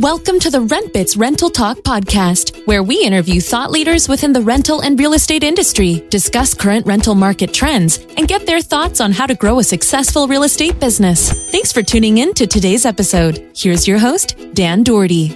Welcome to the RentBits Rental Talk podcast, where we interview thought leaders within the rental and real estate industry, discuss current rental market trends, and get their thoughts on how to grow a successful real estate business. Thanks for tuning in to today's episode. Here's your host, Dan Doherty.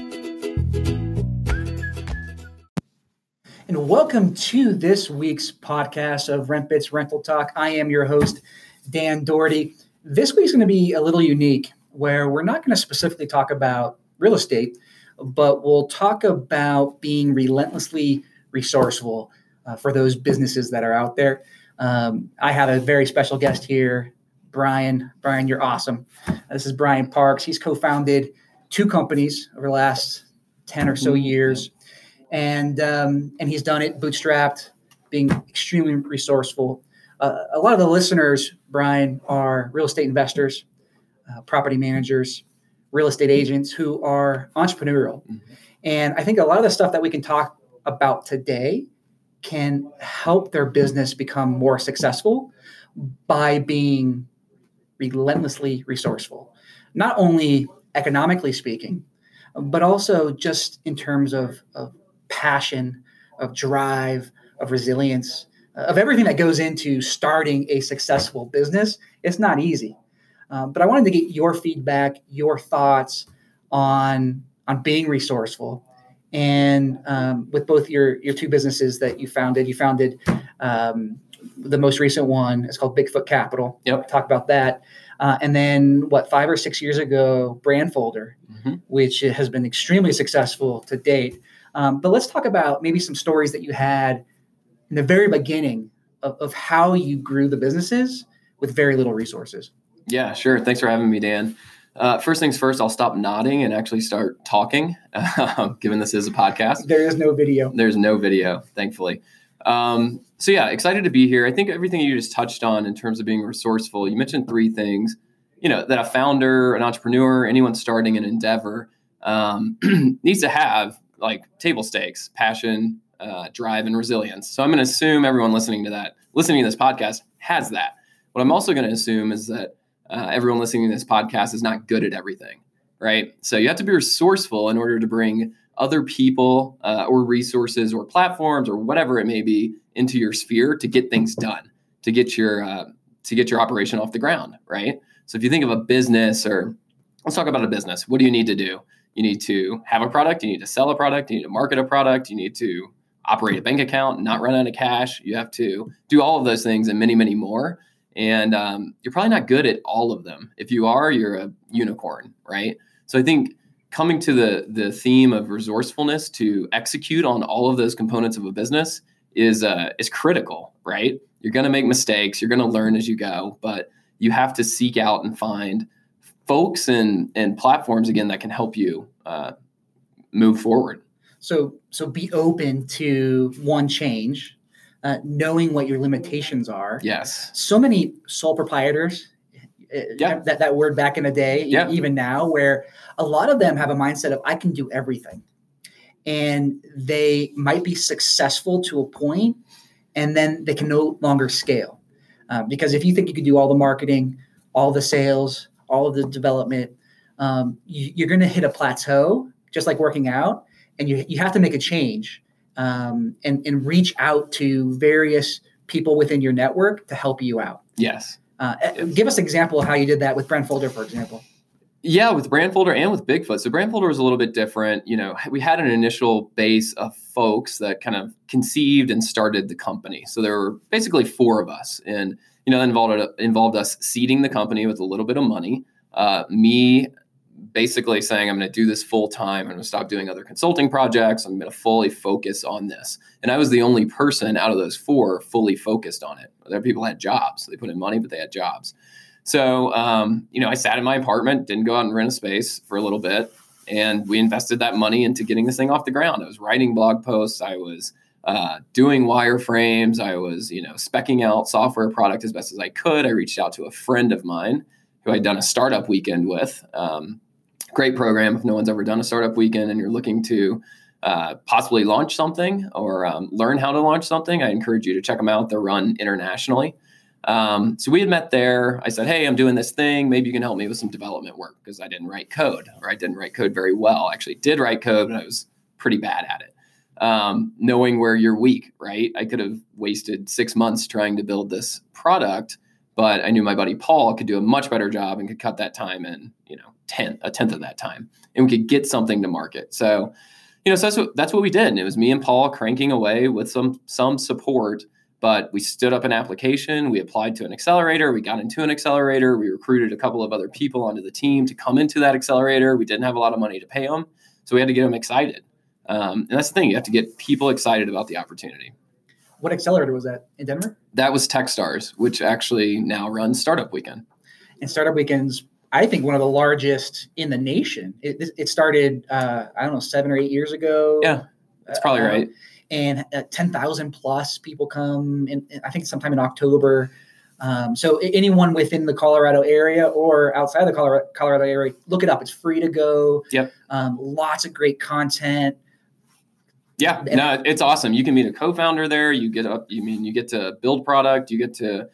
And welcome to this week's podcast of RentBits Rental Talk. I am your host, Dan Doherty. This week's going to be a little unique where we're not going to specifically talk about real estate, but we'll talk about being relentlessly resourceful uh, for those businesses that are out there. Um, I have a very special guest here, Brian. Brian, you're awesome. This is Brian Parks. He's co founded two companies over the last 10 or so mm-hmm. years. And, um, and he's done it bootstrapped, being extremely resourceful. Uh, a lot of the listeners, Brian, are real estate investors, uh, property managers, real estate agents who are entrepreneurial. Mm-hmm. And I think a lot of the stuff that we can talk about today can help their business become more successful by being relentlessly resourceful, not only economically speaking, but also just in terms of, of passion, of drive, of resilience, of everything that goes into starting a successful business. It's not easy. Um, but I wanted to get your feedback, your thoughts on on being resourceful, and um, with both your your two businesses that you founded. You founded um, the most recent one. It's called Bigfoot Capital. Yep. Talk about that. Uh, and then what five or six years ago, Brandfolder, mm-hmm. which has been extremely successful to date. Um, but let's talk about maybe some stories that you had in the very beginning of, of how you grew the businesses with very little resources. Yeah, sure. Thanks for having me, Dan. Uh, first things first, I'll stop nodding and actually start talking, given this is a podcast. There is no video. There's no video, thankfully. Um, so, yeah, excited to be here. I think everything you just touched on in terms of being resourceful, you mentioned three things, you know, that a founder, an entrepreneur, anyone starting an endeavor um, needs to have like table stakes, passion, uh, drive, and resilience. So, I'm going to assume everyone listening to that, listening to this podcast, has that. What I'm also going to assume is that uh, everyone listening to this podcast is not good at everything, right? So you have to be resourceful in order to bring other people uh, or resources or platforms or whatever it may be into your sphere to get things done, to get your uh, to get your operation off the ground, right? So if you think of a business or let's talk about a business, what do you need to do? You need to have a product, you need to sell a product, you need to market a product, you need to operate a bank account, not run out of cash. You have to do all of those things and many, many more and um, you're probably not good at all of them. If you are, you're a unicorn, right? So I think coming to the the theme of resourcefulness to execute on all of those components of a business is uh, is critical, right? You're going to make mistakes, you're going to learn as you go, but you have to seek out and find folks and and platforms again that can help you uh, move forward. So so be open to one change uh, knowing what your limitations are. Yes. So many sole proprietors, uh, yeah. that, that word back in the day, yeah. even now, where a lot of them have a mindset of, I can do everything. And they might be successful to a point, and then they can no longer scale. Uh, because if you think you can do all the marketing, all the sales, all of the development, um, you, are going to hit a plateau, just like working out, and you, you have to make a change um, and, and reach out to various people within your network to help you out. Yes. Uh, yes. Give us an example of how you did that with Brandfolder, for example. Yeah, with Brandfolder and with Bigfoot. So Brandfolder was a little bit different. You know, we had an initial base of folks that kind of conceived and started the company. So there were basically four of us, and you know, that involved involved us seeding the company with a little bit of money. Uh, me basically saying, I'm going to do this full time. I'm going to stop doing other consulting projects. I'm going to fully focus on this. And I was the only person out of those four fully focused on it. Other people had jobs. They put in money, but they had jobs. So, um, you know, I sat in my apartment, didn't go out and rent a space for a little bit. And we invested that money into getting this thing off the ground. I was writing blog posts. I was uh, doing wireframes. I was, you know, specking out software product as best as I could. I reached out to a friend of mine who I'd done a startup weekend with. Um, great program if no one's ever done a startup weekend and you're looking to uh, possibly launch something or um, learn how to launch something, I encourage you to check them out. They're run internationally. Um, so we had met there. I said, Hey, I'm doing this thing. Maybe you can help me with some development work because I didn't write code or I didn't write code very well. I actually did write code, but I was pretty bad at it. Um, knowing where you're weak, right? I could have wasted six months trying to build this product, but I knew my buddy Paul could do a much better job and could cut that time in, you know, tenth, a tenth of that time, and we could get something to market. So, you know, so that's what that's what we did. And it was me and Paul cranking away with some some support but we stood up an application, we applied to an accelerator, we got into an accelerator, we recruited a couple of other people onto the team to come into that accelerator. We didn't have a lot of money to pay them, so we had to get them excited. Um, and that's the thing, you have to get people excited about the opportunity. What accelerator was that in Denver? That was Techstars, which actually now runs Startup Weekend. And Startup Weekend's, I think, one of the largest in the nation. It, it started, uh, I don't know, seven or eight years ago. Yeah, that's probably uh, right and uh, 10,000 plus people come in, I think sometime in October. Um, so anyone within the Colorado area or outside the Colorado, Colorado area, look it up. It's free to go. Yep. Um, lots of great content. Yeah, no, it's awesome. You can meet a co-founder there. You get up. You mean you get to build product. You get to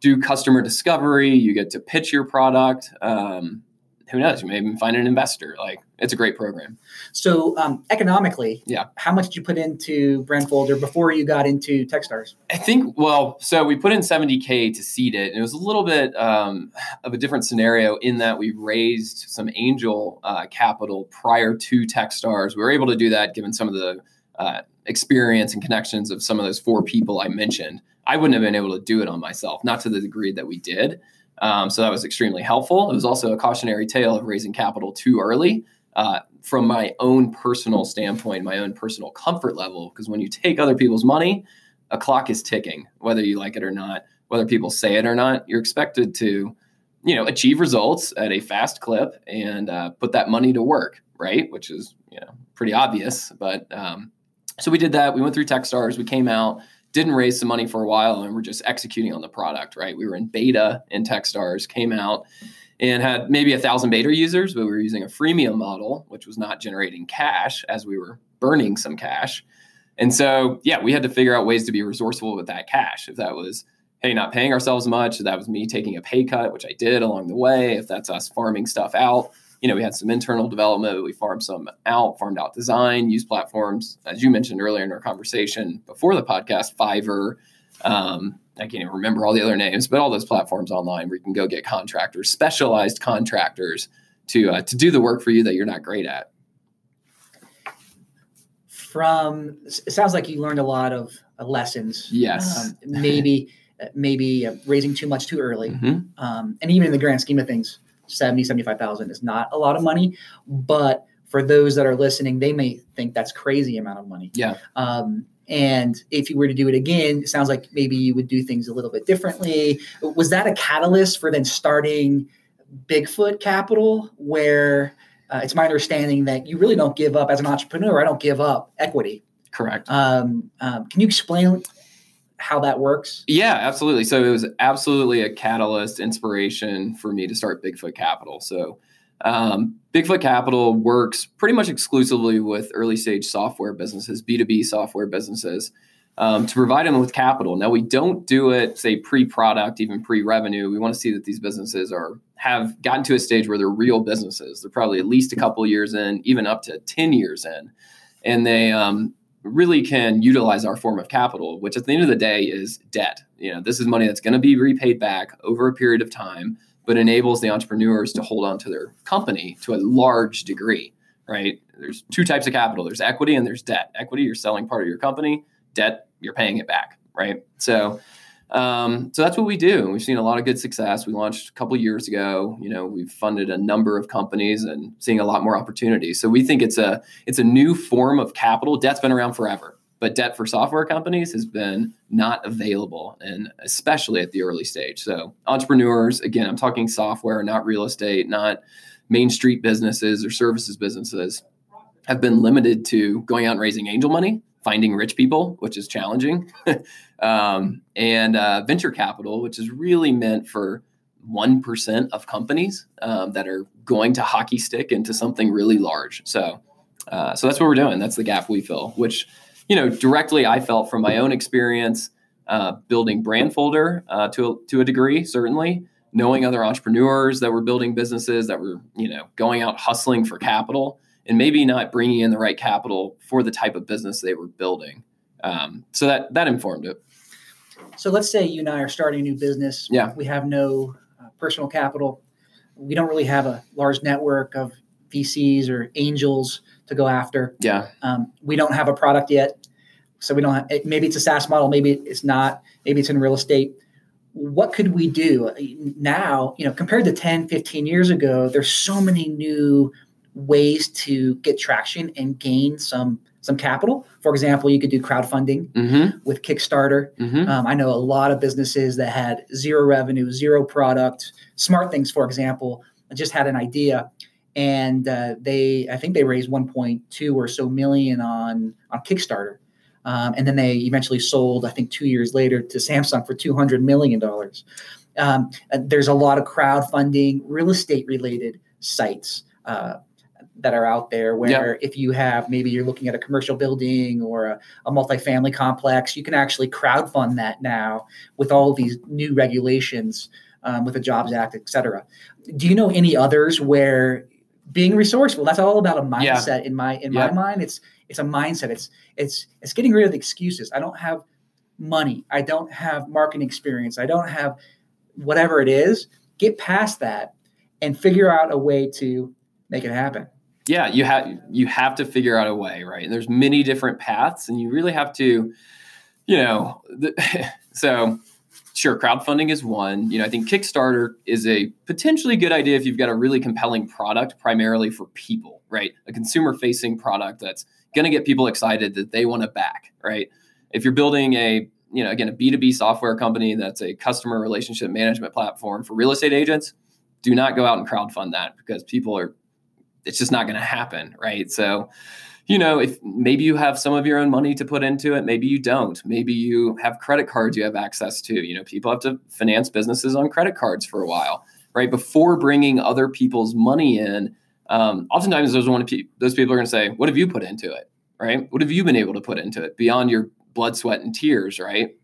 do customer discovery. You get to pitch your product. Um, who knows? You may even find an investor. Like it's a great program. So um, economically, yeah, how much did you put into Brandfolder before you got into Techstars? I think well, so we put in 70k to seed it, and it was a little bit um, of a different scenario in that we raised some angel uh, capital prior to Techstars. We were able to do that given some of the uh, experience and connections of some of those four people I mentioned. I wouldn't have been able to do it on myself, not to the degree that we did. Um, so that was extremely helpful. It was also a cautionary tale of raising capital too early uh, from my own personal standpoint, my own personal comfort level. Because when you take other people's money, a clock is ticking, whether you like it or not, whether people say it or not. You're expected to, you know, achieve results at a fast clip and uh, put that money to work, right? Which is, you know, pretty obvious. But um, so we did that. We went through Techstars. We came out didn't raise some money for a while and we're just executing on the product, right? We were in beta in Techstars, came out and had maybe a thousand beta users, but we were using a freemium model, which was not generating cash as we were burning some cash. And so, yeah, we had to figure out ways to be resourceful with that cash. If that was, hey, not paying ourselves much, if that was me taking a pay cut, which I did along the way, if that's us farming stuff out, you know, we had some internal development, we farmed some out, farmed out design, use platforms, as you mentioned earlier in our conversation before the podcast, Fiverr. Um, I can't even remember all the other names, but all those platforms online where you can go get contractors, specialized contractors to uh, to do the work for you that you're not great at. From it sounds like you learned a lot of uh, lessons. Yes, um, maybe maybe uh, raising too much too early, mm-hmm. um, and even in the grand scheme of things, 70, 75,000 is not a lot of money, but for those that are listening, they may think that's crazy amount of money. Yeah. Um, and if you were to do it again, it sounds like maybe you would do things a little bit differently. Was that a catalyst for then starting Bigfoot Capital, where uh, it's my understanding that you really don't give up as an entrepreneur? I don't give up equity. Correct. Um, um, can you explain how that works? Yeah, absolutely. So it was absolutely a catalyst, inspiration for me to start Bigfoot Capital. So um, Bigfoot Capital works pretty much exclusively with early stage software businesses, B2B software businesses, um, to provide them with capital. Now we don't do it, say, pre-product, even pre-revenue. We want to see that these businesses are have gotten to a stage where they're real businesses. They're probably at least a couple years in, even up to 10 years in. And they um, really can utilize our form of capital, which at the end of the day is debt. You know, this is money that's going to be repaid back over a period of time, but enables the entrepreneurs to hold on to their company to a large degree, right? There's two types of capital. There's equity and there's debt. Equity, you're selling part of your company. Debt, you're paying it back, right? So um, so that's what we do. We've seen a lot of good success. We launched a couple years ago. You know, we've funded a number of companies and seeing a lot more opportunities. So we think it's a it's a new form of capital. Debt's been around forever, but debt for software companies has been not available, and especially at the early stage. So entrepreneurs, again, I'm talking software, not real estate, not main street businesses or services businesses, have been limited to going out and raising angel money finding rich people, which is challenging, um, and uh, venture capital, which is really meant for 1% of companies um, that are going to hockey stick into something really large. So, uh, so that's what we're doing. That's the gap we fill, which, you know, directly I felt from my own experience. uh, building Brandfolder uh, to a, to a degree, certainly knowing other entrepreneurs that were building businesses that were you know going out hustling for capital and maybe not bringing in the right capital for the type of business they were building. Um, so that that informed it. So let's say you and I are starting a new business. Yeah. We have no uh, personal capital. We don't really have a large network of VCs or angels to go after. Yeah. Um, we don't have a product yet. So we don't have, maybe it's a SaaS model, maybe it's not, maybe it's in real estate. What could we do now, you know, compared to 10, 15 years ago, there's so many new ways to get traction and gain some some capital. For example, you could do crowdfunding mm-hmm. with Kickstarter. Mm-hmm. Um, I know a lot of businesses that had zero revenue, zero product. Smart Things, for example, just had an idea, and uh, they I think they raised 1.2 or so million on on Kickstarter, um, and then they eventually sold I think two years later to Samsung for 200 million dollars. Um, there's a lot of crowdfunding, real estate related sites. Uh, that are out there where if you have maybe you're looking at a commercial building or a, a multifamily complex, you can actually crowdfund that now with all these new regulations um, with the Jobs Act, et cetera. Do you know any others where being resourceful, that's all about a mindset yeah. in my in yeah. my mind. It's it's a mindset. It's it's it's getting rid of the excuses. I don't have money. I don't have marketing experience. I don't have whatever it is. Get past that and figure out a way to make it happen yeah, you have you have to figure out a way, right? And there's many different paths, and you really have to, you know, the, so sure, crowdfunding is one. You know, I think Kickstarter is a potentially good idea if you've got a really compelling product, primarily for people, right? A consumer facing product that's going to get people excited that they want to back, right? If you're building a you know, again, a B2B software company that's a customer relationship management platform for real estate agents, do not go out and crowdfund that because people are it's just not going to happen, right? So, you know, if maybe you have some of your own money to put into it, maybe you don't. Maybe you have credit cards you have access to. You know, people have to finance businesses on credit cards for a while, right? Before bringing other people's money in, um, oftentimes those one pe- those people are going to say, "What have you put into it?" Right? What have you been able to put into it beyond your blood, sweat, and tears? Right?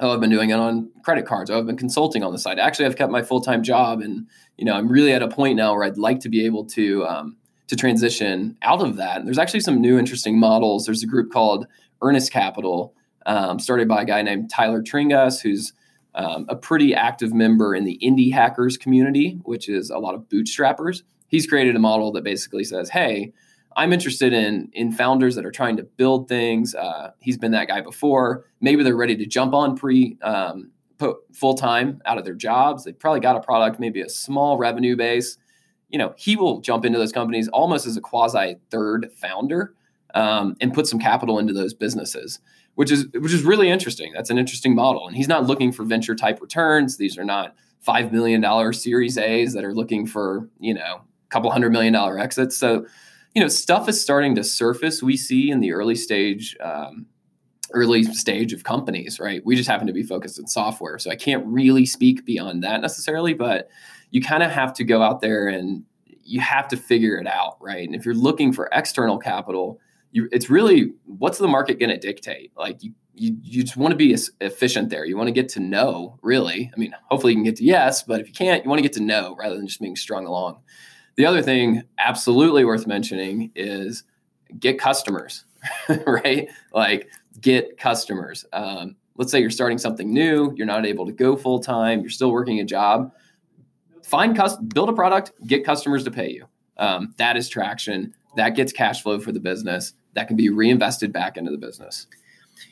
oh i've been doing it on credit cards oh i've been consulting on the side actually i've kept my full-time job and you know i'm really at a point now where i'd like to be able to um, to transition out of that. There's actually some new interesting models. There's a group called Earnest Capital, um, started by a guy named Tyler Tringas, who's um, a pretty active member in the indie hackers community, which is a lot of bootstrappers. He's created a model that basically says, "Hey, I'm interested in in founders that are trying to build things. Uh, he's been that guy before. Maybe they're ready to jump on pre um, full time out of their jobs. They've probably got a product, maybe a small revenue base, you know, he will jump into those companies almost as a quasi third founder um, and put some capital into those businesses, which is which is really interesting. That's an interesting model, and he's not looking for venture type returns. These are not five million dollar Series A's that are looking for you know a couple hundred million dollar exits. So, you know, stuff is starting to surface. We see in the early stage. Um, early stage of companies right we just happen to be focused in software so i can't really speak beyond that necessarily but you kind of have to go out there and you have to figure it out, right? And if you're looking for external capital, you, it's really what's the market going to dictate? Like you, you, you just want to be efficient there. You want to get to know, really. I mean, hopefully you can get to yes, but if you can't, you want to get to know rather than just being strung along. The other thing, absolutely worth mentioning, is get customers, right? Like get customers. Um, let's say you're starting something new, you're not able to go full time, you're still working a job find cus- build a product, get customers to pay you. Um, that is traction. That gets cash flow for the business. That can be reinvested back into the business.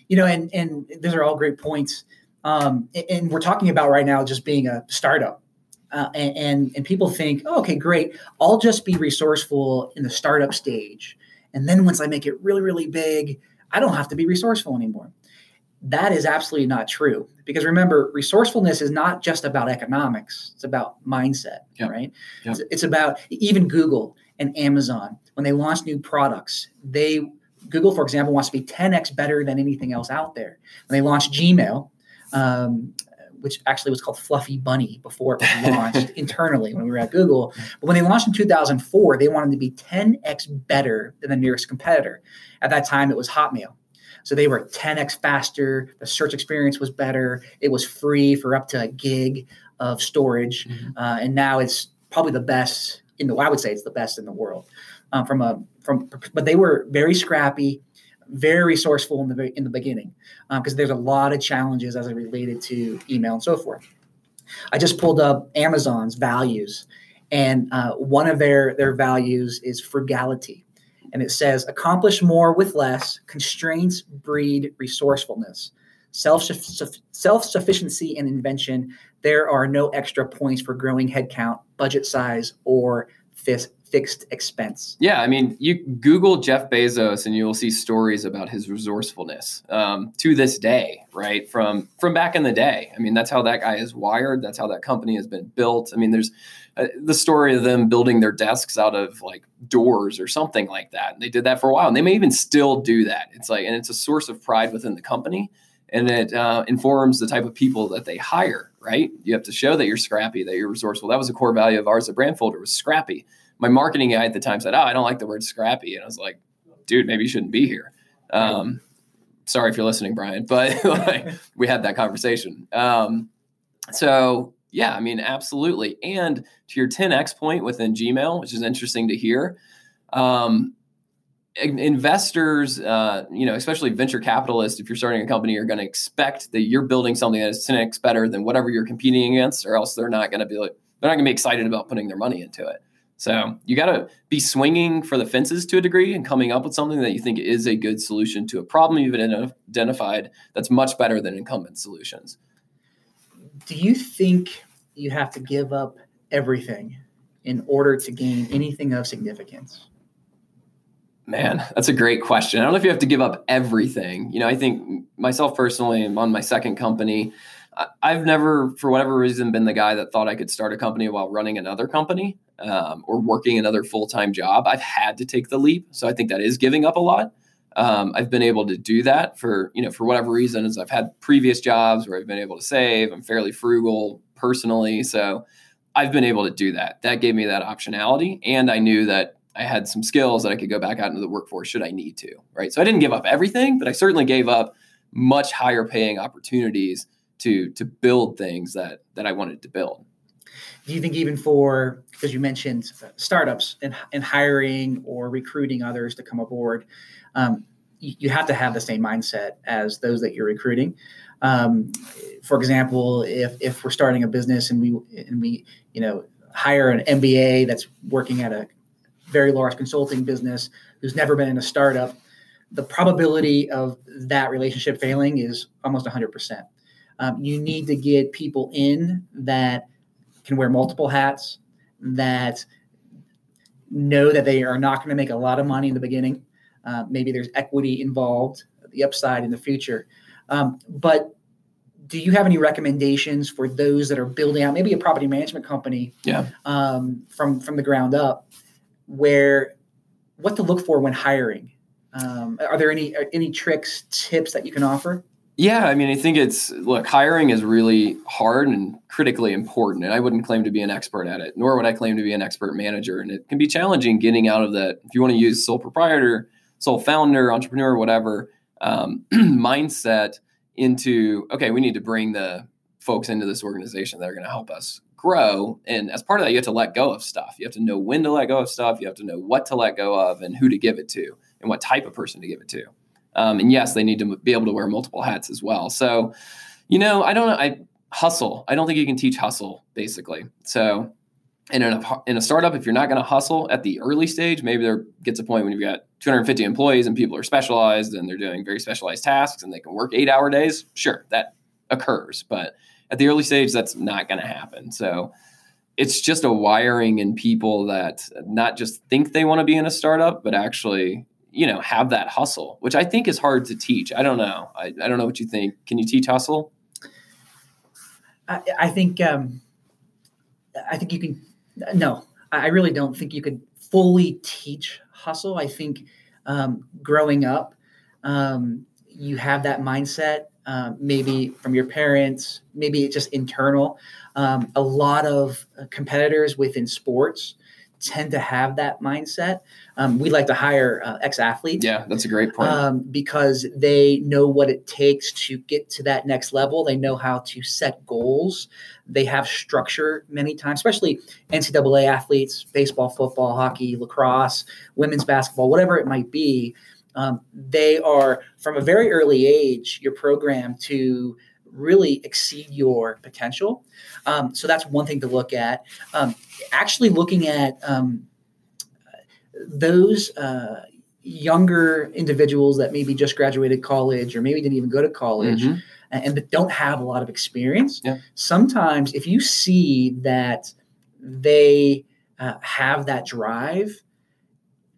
You know, and and those are all great points. Um, and we're talking about right now just being a startup. Uh, and, and, and people think, oh, okay, great. I'll just be resourceful in the startup stage, and then once I make it really, really big, I don't have to be resourceful anymore that is absolutely not true. Because remember resourcefulness is not just about economics. It's about mindset yep. right? Yep. It's, it's, about even google and amazon when they launch new products they google for example wants to be 10x better than anything else out there. When they launched gmail um, which actually was called fluffy bunny before it was launched internally when we were at google. But when they launched in 2004 they wanted to be 10x better than the nearest competitor. At that time it was hotmail So they were 10x faster. The search experience was better. It was free for up to a gig of storage, mm-hmm. uh, and now it's probably the best in the. I would say it's the best in the world. Um, from a from, but they were very scrappy, very resourceful in the in the beginning, because um, there's a lot of challenges as it related to email and so forth. I just pulled up Amazon's values, and uh, one of their their values is frugality and it says accomplish more with less constraints breed resourcefulness. Self self-sufficiency and invention there are no extra points for growing headcount budget size or fis- fixed expense. Yeah i mean you google jeff bezos and you'll see stories about his resourcefulness um, to this day right? From from back in the day. I mean that's how that guy is wired. That's how that company has been built. I mean there's uh, the story of them building their desks out of like doors or something like that. And they did that for a while, and they may even still do that. It's like, and it's a source of pride within the company, and it uh, informs the type of people that they hire. Right? You have to show that you're scrappy, that you're resourceful. That was a core value of ours at Brandfolder was scrappy. My marketing guy at the time said, "Oh, I don't like the word scrappy," and I was like, "Dude, maybe you shouldn't be here." Um, sorry if you're listening, Brian, but like, we had that conversation. Um, so yeah, I mean, absolutely. And to your 10x point within Gmail, which is interesting to hear, um, investors, uh, you know, especially venture capitalists, if you're starting a company, are going to expect that you're building something that is 10x better than whatever you're competing against, or else they're not going to be like, they're not going to be excited about putting their money into it. So you got to be swinging for the fences to a degree and coming up with something that you think is a good solution to a problem you've identified that's much better than incumbent solutions do you think you have to give up everything in order to gain anything of significance? Man, that's a great question. I don't know if you have to give up everything. You know, I think myself personally, I'm on my second company. I've never, for whatever reason, been the guy that thought I could start a company while running another company um, or working another full time job. I've had to take the leap. So I think that is giving up a lot um, I've been able to do that for you know for whatever reasons. I've had previous jobs where I've been able to save. I'm fairly frugal personally, so I've been able to do that. That gave me that optionality, and I knew that I had some skills that I could go back out into the workforce should I need to. Right, so I didn't give up everything, but I certainly gave up much higher paying opportunities to to build things that that I wanted to build. Do you think even for because you mentioned startups and, and hiring or recruiting others to come aboard? Um, you, have to have the same mindset as those that you're recruiting. Um, for example, if if we're starting a business and we and we you know hire an MBA that's working at a very large consulting business who's never been in a startup, the probability of that relationship failing is almost 100%. Um, you need to get people in that can wear multiple hats, that know that they are not going to make a lot of money in the beginning, uh, maybe there's equity involved, the upside in the future. Um, but do you have any recommendations for those that are building out maybe a property management company yeah. um, from from the ground up, where what to look for when hiring? Um, are there any any tricks, tips that you can offer? Yeah, I mean, I think it's look, hiring is really hard and critically important, and I wouldn't claim to be an expert at it, nor would I claim to be an expert manager. And it can be challenging getting out of that. If you want to use sole proprietor sole founder, entrepreneur, whatever um, mindset into okay, we need to bring the folks into this organization that are going to help us grow. And as part of that, you have to let go of stuff. You have to know when to let go of stuff. You have to know what to let go of and who to give it to and what type of person to give it to. Um, and yes, they need to be able to wear multiple hats as well. So, you know, I don't. I hustle. I don't think you can teach hustle basically. So in a, in a startup, if you're not going to hustle at the early stage, maybe there gets a point when you've got 250 employees and people are specialized and they're doing very specialized tasks and they can work eight hour days. Sure, that occurs. But at the early stage, that's not going to happen. So it's just a wiring in people that not just think they want to be in a startup, but actually, you know, have that hustle, which I think is hard to teach. I don't know. I, I don't know what you think. Can you teach hustle? I, I think, um, I think you can no, I really don't think you could fully teach hustle. I think um, growing up, um, you have that mindset, uh, maybe from your parents, maybe it's just internal. Um, a lot of competitors within sports, tend to have that mindset. Um, we like to hire uh, ex athletes. Yeah, that's a great point. Um, because they know what it takes to get to that next level. They know how to set goals. They have structure many times, especially NCAA athletes, baseball, football, hockey, lacrosse, women's basketball, whatever it might be. Um, they are from a very early age, you're programmed to really exceed your potential. Um, so that's one thing to look at. Um, actually, looking at um, those uh, younger individuals that maybe just graduated college or maybe didn't even go to college Mhm. and, and that don't have a lot of experience. Yeah. Sometimes, if you see that they uh, have that drive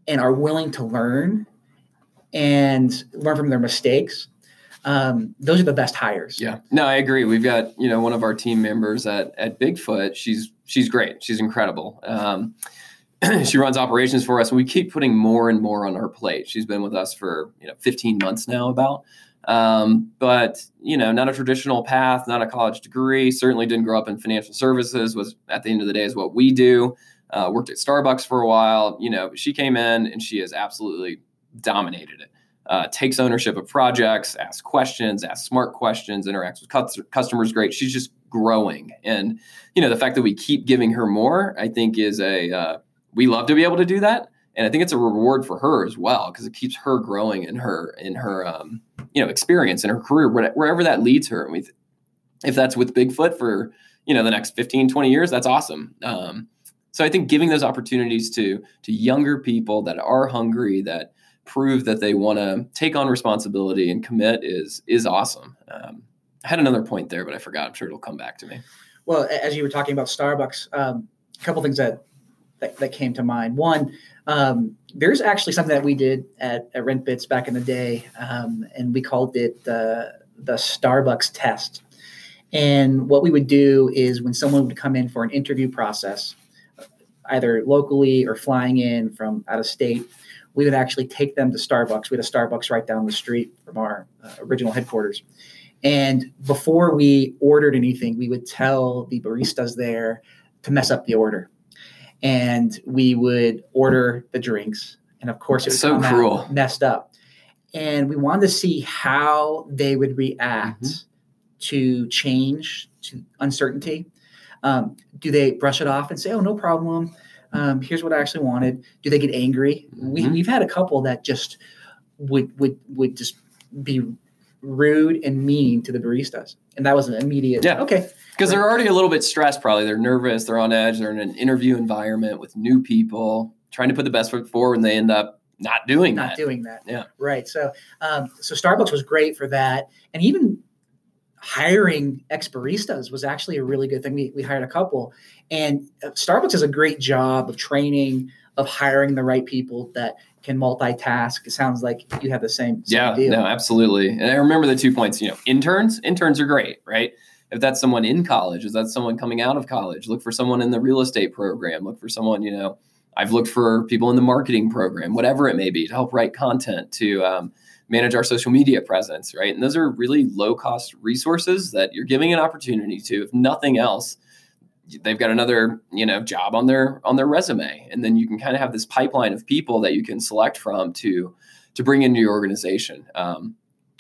and are willing to learn and learn from their mistakes, um, those are the best hires. Yeah, no, I agree. We've got you know one of our team members at at Bigfoot. She's she's great. She's incredible. Um, she runs operations for us, and we keep putting more and more on her plate. She's been with us for you know 15 months now, about. Um, but you know, not a traditional path, not a college degree. Certainly didn't grow up in financial services. Was at the end of the day is what we do. Uh, worked at Starbucks for a while. You know, she came in and she has absolutely dominated it uh, takes ownership of projects, asks questions, asks smart questions, interacts with cus- customers great. She's just growing, and you know the fact that we keep giving her more, I think, is a uh, we love to be able to do that, and I think it's a reward for her as well because it keeps her growing in her in her um, you know experience in her career wherever that leads her. And we, if that's with Bigfoot for you know the next 15, 20 years, that's awesome. Um, so I think giving those opportunities to to younger people that are hungry that prove that they want to take on responsibility and commit is is awesome. Um, I had another point there, but I forgot. I'm sure it'll come back to me. Well, as you were talking about Starbucks, um, a couple things that, that, that came to mind. One, um, there's actually something that we did at, at RentBits back in the day, um, and we called it the the Starbucks test. And what we would do is when someone would come in for an interview process, either locally or flying in from out of state, we would actually take them to Starbucks. We had a Starbucks right down the street from our uh, original headquarters. And before we ordered anything, we would tell the baristas there to mess up the order. And we would order the drinks. And of course, it was so cruel, messed up. And we wanted to see how they would react mm-hmm. to change, to uncertainty. Um, do they brush it off and say, oh, no problem? Um, here's what I actually wanted. Do they get angry? Mm-hmm. We, we've had a couple that just would would would just be rude and mean to the baristas, and that was an immediate. Yeah. Okay. Because they're already a little bit stressed. Probably they're nervous. They're on edge. They're in an interview environment with new people, trying to put the best foot forward, and they end up not doing not that. doing that. Yeah. Right. So, um, so Starbucks was great for that, and even hiring ex baristas was actually a really good thing. We, we hired a couple, and uh, Starbucks does a great job of training, of hiring the right people that can multitask. It sounds like you have the same. same yeah, deal. no, absolutely. And I remember the two points. You know, interns, interns are great, right? If that's someone in college, is that someone coming out of college? Look for someone in the real estate program. Look for someone, you know. I've looked for people in the marketing program, whatever it may be, to help write content, to um, manage our social media presence, right? And those are really low cost resources that you're giving an opportunity to, if nothing else, they've got another you know job on their on their resume. And then you can kind of have this pipeline of people that you can select from to to bring into your organization. Um,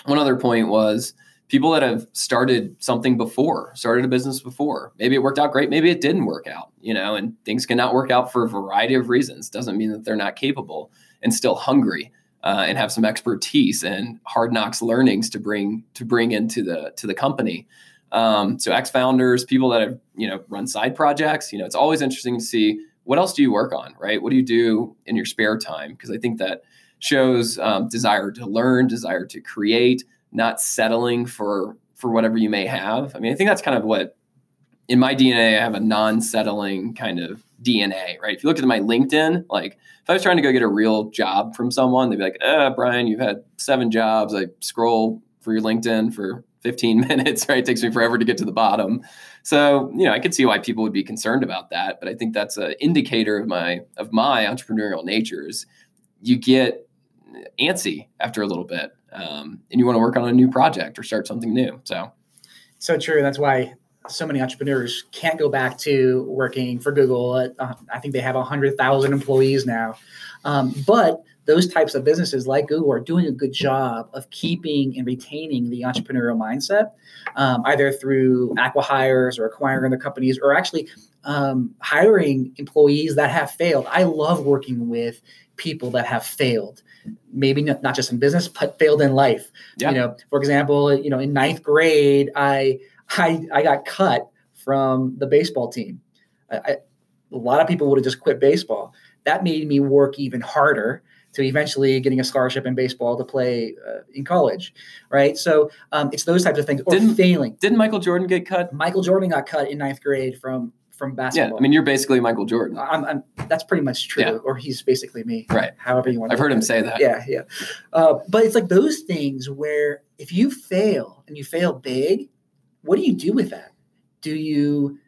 one other point was people that have started something before started a business before. Maybe it worked out great maybe it didn't work out you know and things cannot work out for a variety of reasons. Doesn't mean that they're not capable and still hungry uh, and have some expertise and hard knocks learnings to bring to bring into the to the company um, so ex founders, people that have you know run side projects, you know, it's always interesting to see what else do you work on, right? What do you do in your spare time? Because I think that shows um, desire to learn, desire to create, not settling for for whatever you may have. I mean, I think that's kind of what in my DNA. I have a non-settling kind of DNA, right? If you look at my LinkedIn, like if I was trying to go get a real job from someone, they'd be like, uh, Brian, you've had seven jobs. I scroll for your LinkedIn for 15 minutes, right? It takes me forever to get to the bottom. So, you know, I could see why people would be concerned about that, but I think that's an indicator of my of my entrepreneurial natures. You get antsy after a little bit, um, and you want to work on a new project or start something new. So, so true. That's why so many entrepreneurs can't go back to working for Google. Uh, I think they have 100,000 employees now. Um, but those types of businesses like Google are doing a good job of keeping and retaining the entrepreneurial mindset, um, either through acquihires or acquiring other companies, or actually um, hiring employees that have failed. I love working with people that have failed maybe not just in business but failed in life yeah. you know for example you know in ninth grade i i i got cut from the baseball team I, I, a lot of people would have just quit baseball that made me work even harder to eventually getting a scholarship in baseball to play uh, in college, right? So um, it's those types of things. Or didn't, failing. Didn't Michael Jordan get cut? Michael Jordan got cut in ninth grade from from basketball. Yeah, I mean you're basically Michael Jordan. I'm, I'm that's pretty much true, yeah. or he's basically me. Right. However you want. I've heard him it. say that. Yeah, yeah. Uh, but it's like those things where if you fail and you fail big, what do you do with that? Do you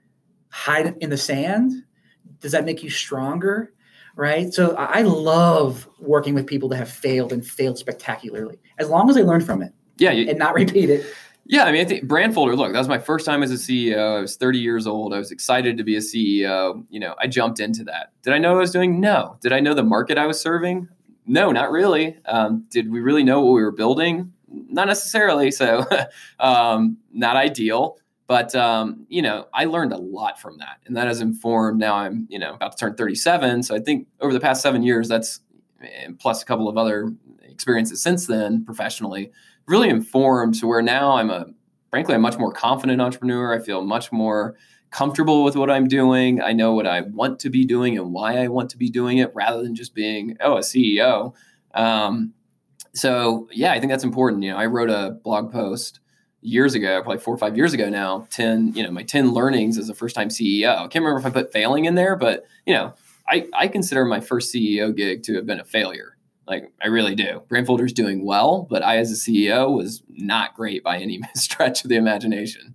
hide it in the sand? Does that make you stronger? right? So I love working with people that have failed and failed spectacularly, as long as they learn from it. Yeah, you, and not repeat it. Yeah, I mean, I think Brandfolder. Look, that was my first time as a CEO. I was 30 years old. I was excited to be a CEO. You know, I jumped into that. Did I know what I was doing? No. Did I know the market I was serving? No, not really. Um, did we really know what we were building? Not necessarily. So, um, not ideal. But um, you know, I learned a lot from that, and that has informed. Now I'm you know about to turn 37, so I think over the past seven years, that's plus a couple of other experiences since then professionally, really informed to where now I'm a frankly a much more confident entrepreneur. I feel much more comfortable with what I'm doing. I know what I want to be doing and why I want to be doing it, rather than just being oh a CEO. Um, so yeah, I think that's important. You know, I wrote a blog post years ago, probably four or five years ago now, 10, you know, my 10 learnings as a first time CEO. I can't remember if I put failing in there, but, you know, I, I consider my first CEO gig to have been a failure. Like I really do. Brandfolder's doing well, but I, as a CEO, was not great by any stretch of the imagination.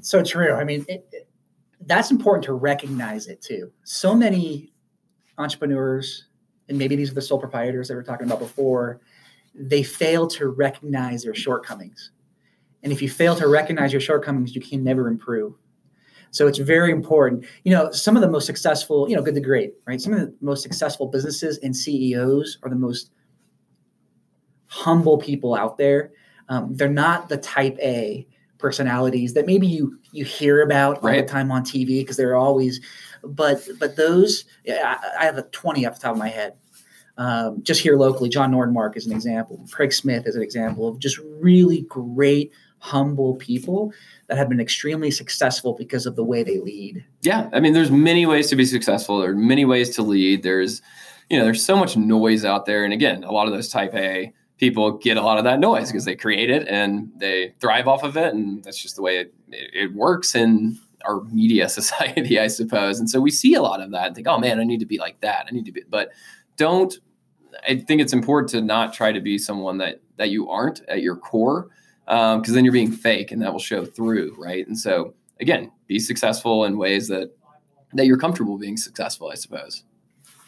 So true. I mean, it, it, that's important to recognize it too. So many entrepreneurs, and maybe these are the sole proprietors that we are talking about before, they fail to recognize their shortcomings. And if you fail to recognize your shortcomings, you can never improve. So it's very important. You know, some of the most successful, you know, good to great, right? Some of the most successful businesses and CEOs are the most humble people out there. Um, they're not the type A personalities that maybe you you hear about right. all the time on TV because they're always, but but those I, I have a twenty off the top of my head. Um, just here locally, Jon Nordmark is an example. Craig Smith is an example of just really great humble people that have been extremely successful because of the way they lead. Yeah, I mean, there's many ways to be successful. There are many ways to lead. There's, you know, there's so much noise out there, and again, a lot of those Type A people get a lot of that noise because they create it and they thrive off of it, and that's just the way it, it, it works in our media society, I suppose. And so we see a lot of that and think, oh man, I need to be like that. I need to be, but don't. I think it's important to not try to be someone that that you aren't at your core because um, then you're being fake and that will show through right and so again be successful in ways that that you're comfortable being successful i suppose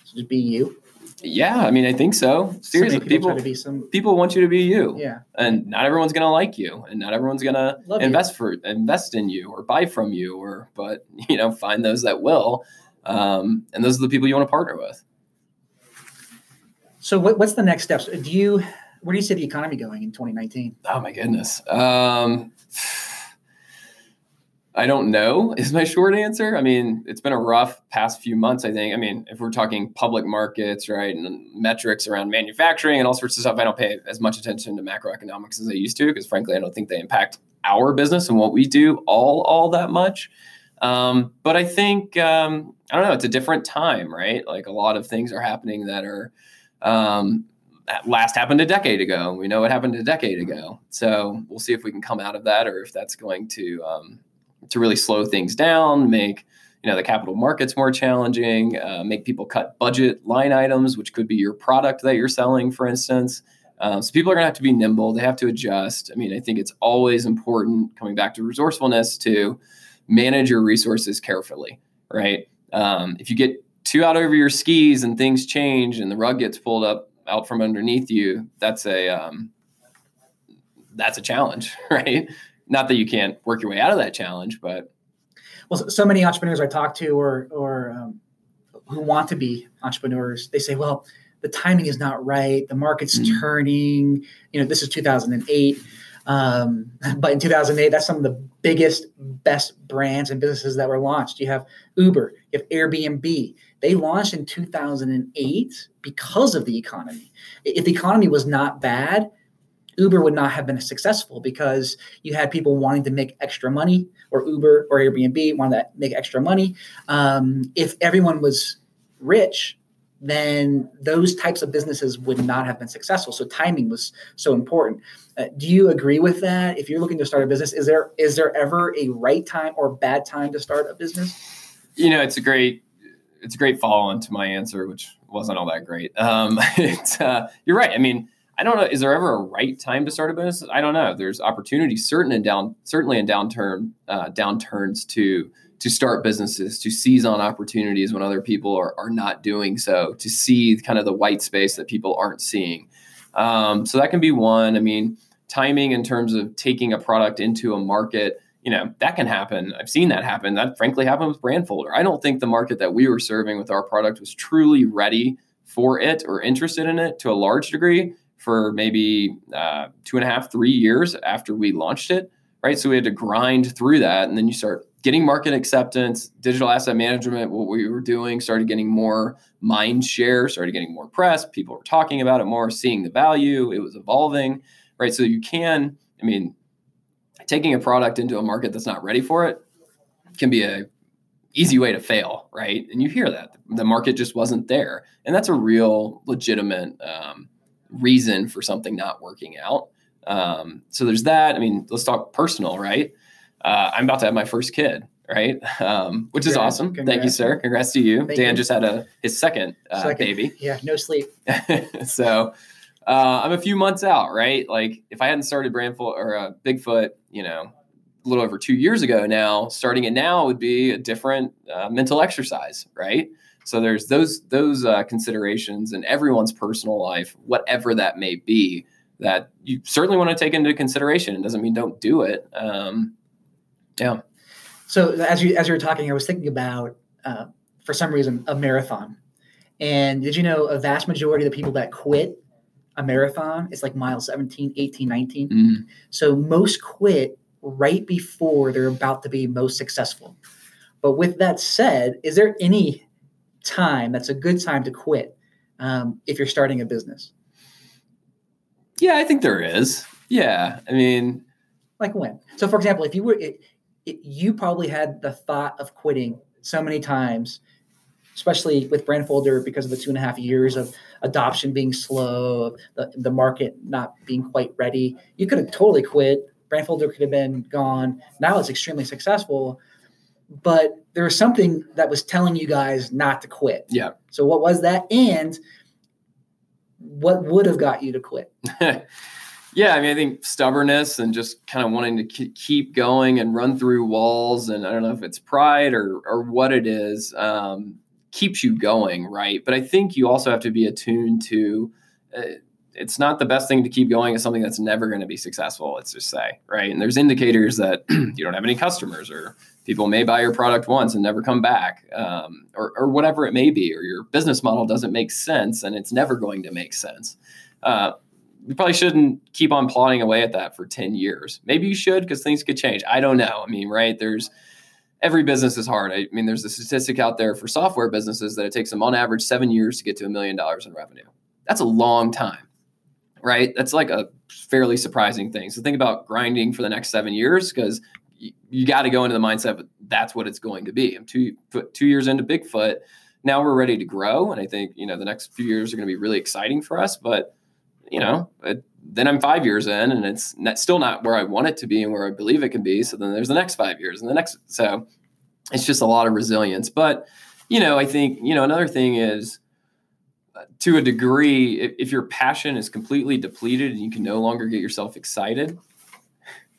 just be you yeah i mean i think so seriously so people people, some... people want you to be you yeah and not everyone's gonna like you and not everyone's gonna Love invest you. for invest in you or buy from you or but you know find those that will um, and those are the people you want to partner with so what, what's the next steps do you where do you see the economy going in 2019? Oh my goodness. Um, I don't know is my short answer. I mean, it's been a rough past few months, I think. I mean, if we're talking public markets, right, and metrics around manufacturing and all sorts of stuff, I don't pay as much attention to macroeconomics as I used to because frankly, I don't think they impact our business and what we do all all that much. Um, but I think um, I don't know, it's a different time, right? Like a lot of things are happening that are um, last happened a decade ago. We know what happened a decade ago. So we'll see if we can come out of that, or if that's going to um, to really slow things down, make you know the capital markets more challenging, uh, make people cut budget line items, which could be your product that you're selling, for instance. Um, so people are going to have to be nimble. They have to adjust. I mean, I think it's always important coming back to resourcefulness to manage your resources carefully, right? Um, if you get too out over your skis and things change and the rug gets pulled up out from underneath you, that's a um, that's a challenge, right? Not that you can't work your way out of that challenge, but well, so many entrepreneurs I talk to or or um, who want to be entrepreneurs, they say, well, the timing is not right. The market's mm-hmm. turning. You know, this is 2008. Um, but in 2008, that's some of the biggest, best brands and businesses that were launched. You have Uber, you have Airbnb. They launched in 2008 because of the economy. If the economy was not bad, Uber would not have been successful because you had people wanting to make extra money, or Uber or Airbnb wanted to make extra money. Um, if everyone was rich, then those types of businesses would not have been successful. So timing was so important. Uh, do you agree with that? If you're looking to start a business, is there is there ever a right time or bad time to start a business? You know, it's a great it's a great follow on to my answer, which wasn't all that great. Um, uh, you're right. I mean, I don't know. Is there ever a right time to start a business? I don't know. There's opportunity, certain and down, certainly in downturn uh, downturns to to start businesses, to seize on opportunities when other people are, are not doing so, to see kind of the white space that people aren't seeing. Um, so that can be one. I mean, timing in terms of taking a product into a market, you know, that can happen. I've seen that happen. That frankly happened with Brandfolder. I don't think the market that we were serving with our product was truly ready for it or interested in it to a large degree for maybe uh, two and a half, three years after we launched it. Right. So we had to grind through that. And then you start getting market acceptance, digital asset management, what we were doing started getting more mind share, started getting more press. People were talking about it more, seeing the value. It was evolving, right? So you can, I mean, taking a product into a market that's not ready for it can be a easy way to fail, right? And you hear that the market just wasn't there, and that's a real legitimate um, reason for something not working out. Um, so there's that. I mean, let's talk personal, right? uh, I'm about to have my first kid, right? Um, which Congrats. is awesome. Congrats. Thank you, sir. Congrats to you. Thank Dan you. just had a his second, uh, second, baby. Yeah, no sleep. so uh, I'm a few months out, right? Like if I hadn't started Brandfolder uh, Bigfoot, you know, a little over two years ago now, starting it now would be a different uh, mental exercise, right? So there's those those uh, considerations in everyone's personal life, whatever that may be, that you certainly want to take into consideration. It doesn't mean don't do it. Um, yeah. So as you as you were talking, I was thinking about uh, for some reason a marathon. And did you know a vast majority of the people that quit a marathon is like mile 17, 18, 19. Mm-hmm. So most quit right before they're about to be most successful. But with that said, is there any time that's a good time to quit um, if you're starting a business? Yeah, I think there is. Yeah, I mean, like when? So, for example, if you were it, you probably had the thought of quitting so many times, especially with Brandfolder because of the two and a half years of adoption being slow, the, the market not being quite ready. You could have totally quit. Brandfolder could have been gone. Now it's extremely successful, but there was something that was telling you guys not to quit. Yeah. So what was that? And what would have got you to quit? Yeah, I mean, I think stubbornness and just kind of wanting to keep going and run through walls, and I don't know if it's pride or or what it is, um, keeps you going, right? But I think you also have to be attuned to. Uh, it's not the best thing to keep going as something that's never going to be successful. Let's just say, right? And there's indicators that you don't have any customers, or people may buy your product once and never come back, um, or, or whatever it may be, or your business model doesn't make sense and it's never going to make sense. Uh, you probably shouldn't keep on plodding away at that for 10 years. Maybe you should because things could change. I don't know. I mean, right? There's every business is hard. I mean, there's a statistic out there for software businesses that it takes them on average seven years to get to a million dollars in revenue. That's a long time, right? That's like a fairly surprising thing. So think about grinding for the next seven years because you, you got to go into the mindset that that's what it's going to be. I'm two, two years into Bigfoot. Now we're ready to grow. And I think, you know, the next few years are going to be really exciting for us. But you know, it, then I'm five years in and it's not, still not where I want it to be and where I believe it can be. So then there's the next five years and the next. So it's just a lot of resilience. But, you know, I think, you know, another thing is to a degree, if, if, your passion is completely depleted and you can no longer get yourself excited,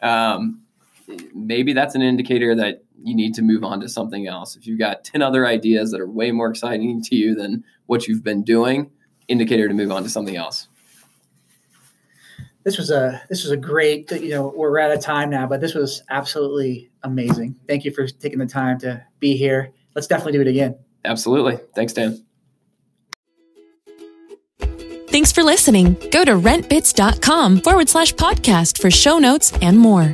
um, maybe that's an indicator that you need to move on to something else. If you've got 10 other ideas that are way more exciting to you than what you've been doing, indicator to move on to something else. this was a this was a great. You know, we're out of time now, but this was absolutely amazing. Thank you for taking the time to be here. Let's definitely do it again. Absolutely. Thanks, Dan. Thanks for listening. Go to rentbits.com forward slash podcast for show notes and more.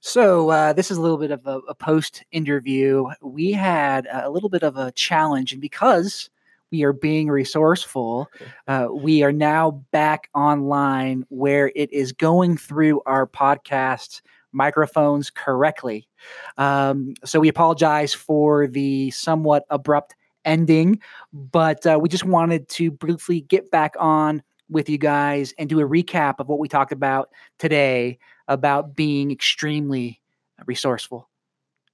So, uh, this is a little bit of a, a post interview. We had a little bit of a challenge, and because we are being resourceful, uh, we are now back online where it is going through our podcast microphones correctly. Um, so, we apologize for the somewhat abrupt ending, but uh, we just wanted to briefly get back on with you guys and do a recap of what we talked about today about being extremely resourceful.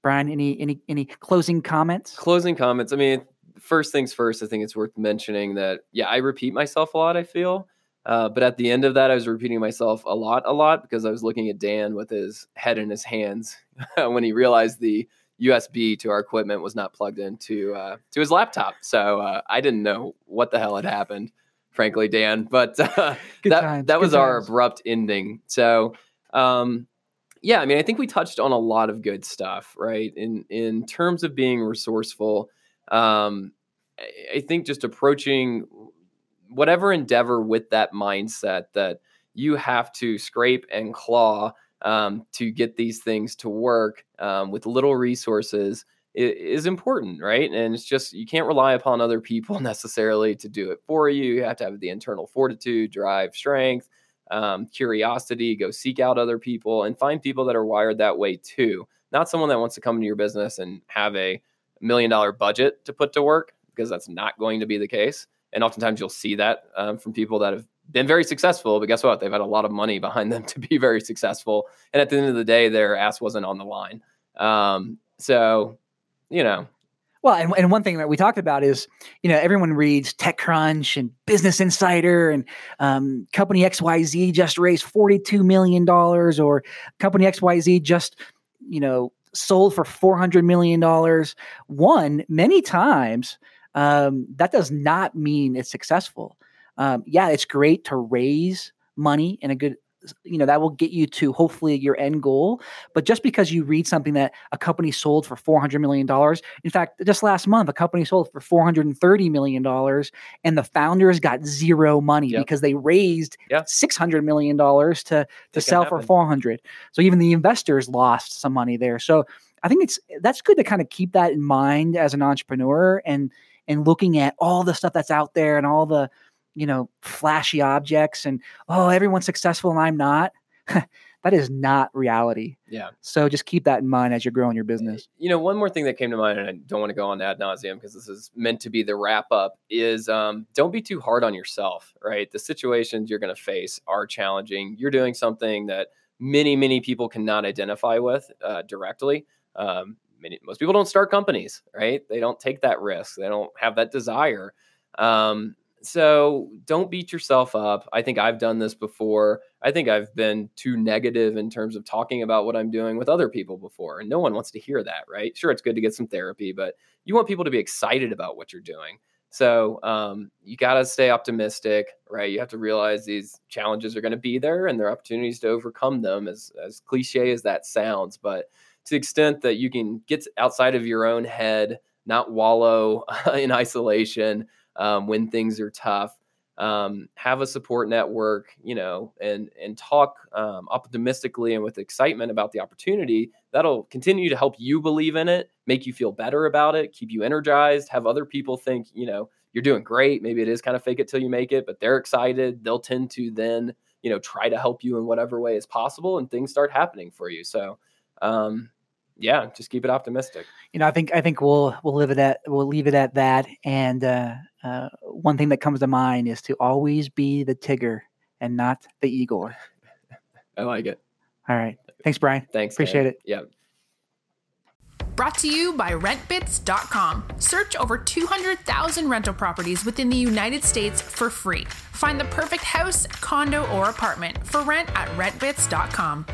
Brian, any any any closing comments? Closing comments. I mean, first things first. I think it's worth mentioning that yeah, I repeat myself a lot. I feel, uh, but at the end of that, I was repeating myself a lot, a lot because I was looking at Dan with his head in his hands when he realized the USB to our equipment was not plugged into uh, to his laptop. So uh, I didn't know what the hell had happened, frankly, Dan. But uh, that times, that was times. our abrupt ending. So um, yeah, I mean, I think we touched on a lot of good stuff, right? In in terms of being resourceful, um, I think just approaching whatever endeavor with that mindset that you have to scrape and claw um, to get these things to work um, with little resources is important, right? And it's just you can't rely upon other people necessarily to do it for you. You have to have the internal fortitude, drive, strength, um, curiosity, go seek out other people and find people that are wired that way too. Not someone that wants to come into your business and have a million dollar budget to put to work because that's not going to be the case. And oftentimes you'll see that um, from people that have been very successful, but guess what? They've had a lot of money behind them to be very successful. And at the end of the day, their ass wasn't on the line. Um, so, you know, well, and, and one thing that we talked about is, you know, everyone reads TechCrunch and Business Insider and um, company XYZ just raised $42 million or company XYZ just, you know, sold for $400 million. One, many times, um, that does not mean it's successful. Um, yeah, it's great to raise money in a good you know that will get you to hopefully your end goal but just because you read something that a company sold for 400 million dollars in fact just last month a company sold for 430 million dollars and the founders got zero money yep. because they raised yep. 600 million dollars to to sell for 400 so even the investors lost some money there so i think it's that's good to kind of keep that in mind as an entrepreneur and and looking at all the stuff that's out there and all the you know, flashy objects and, oh, everyone's successful and I'm not. that is not reality. Yeah. So just keep that in mind as you're growing your business. You know, one more thing that came to mind, and I don't want to go on ad nauseum because this is meant to be the wrap up, is um, don't be too hard on yourself, right? The situations you're going to face are challenging. You're doing something that many, many people cannot identify with uh, directly. Um, many, most people don't start companies, right? They don't take that risk. They don't have that desire. Um, so don't beat yourself up. I think I've done this before. I think I've been too negative in terms of talking about what I'm doing with other people before. And no one wants to hear that, right? Sure, it's good to get some therapy, but you want people to be excited about what you're doing. So um, you got to stay optimistic, right? You have to realize these challenges are going to be there and there are opportunities to overcome them, as, as cliche as that sounds. But to the extent that you can get outside of your own head, not wallow in isolation, um, when things are tough. Um, have a support network, you know, and and talk um, optimistically and with excitement about the opportunity. That'll continue to help you believe in it, make you feel better about it, keep you energized. Have other people think, you know, you're doing great. Maybe it is kind of fake it till you make it, but they're excited. They'll tend to then, you know, try to help you in whatever way is possible, and things start happening for you. So, um, yeah, just keep it optimistic. You know, I think I think we'll we'll live it at we'll leave it at that. And uh, uh, one thing that comes to mind is to always be the Tigger and not the Eeyore. I like it. All right. Thanks, Brian. Thanks. Appreciate man. it. Yeah. Brought to you by RentBits.com. Search over 200,000 rental properties within the United States for free. Find the perfect house, condo, or apartment for rent at RentBits.com.